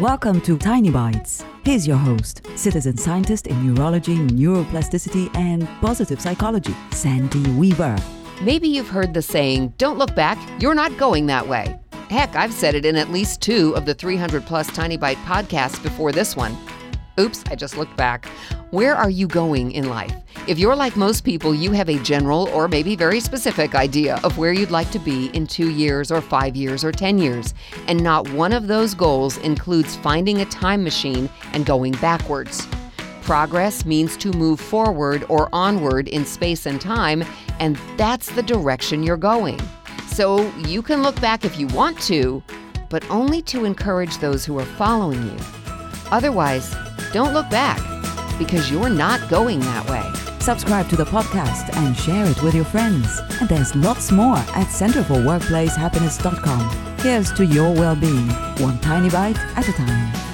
Welcome to Tiny Bites. Here's your host, citizen scientist in neurology, neuroplasticity, and positive psychology, Sandy Weaver. Maybe you've heard the saying, don't look back, you're not going that way. Heck, I've said it in at least two of the 300 plus Tiny Bite podcasts before this one. Oops, I just looked back. Where are you going in life? If you're like most people, you have a general or maybe very specific idea of where you'd like to be in two years or five years or 10 years. And not one of those goals includes finding a time machine and going backwards. Progress means to move forward or onward in space and time, and that's the direction you're going. So you can look back if you want to, but only to encourage those who are following you. Otherwise, don't look back because you're not going that way. Subscribe to the podcast and share it with your friends. And there's lots more at centerforworkplacehappiness.com. Here's to your well being, one tiny bite at a time.